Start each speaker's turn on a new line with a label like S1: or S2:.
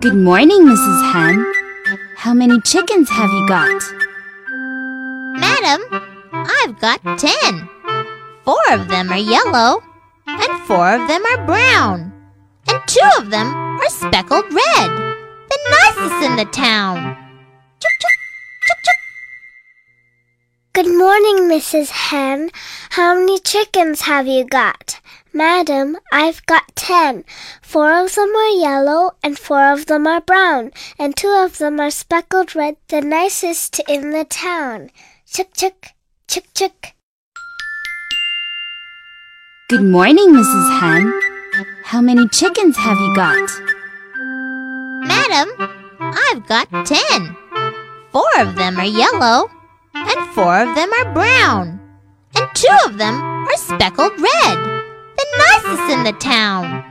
S1: Good morning, Mrs. Hen. How many chickens have you got?
S2: Madam, I've got ten. Four of them are yellow, and four of them are brown, and two of them are speckled red. The nicest in the town. Chuk, chuk, chuk, chuk.
S3: Good morning, Mrs. Hen. How many chickens have you got? Madam, I've got ten. Four of them are yellow, and four of them are brown, and two of them are speckled red, the nicest in the town. Chick, chick, chick, chick.
S1: Good morning, Mrs. Hen. How many chickens have you got?
S2: Madam, I've got ten. Four of them are yellow, and four of them are brown, and two of them are speckled red. Town.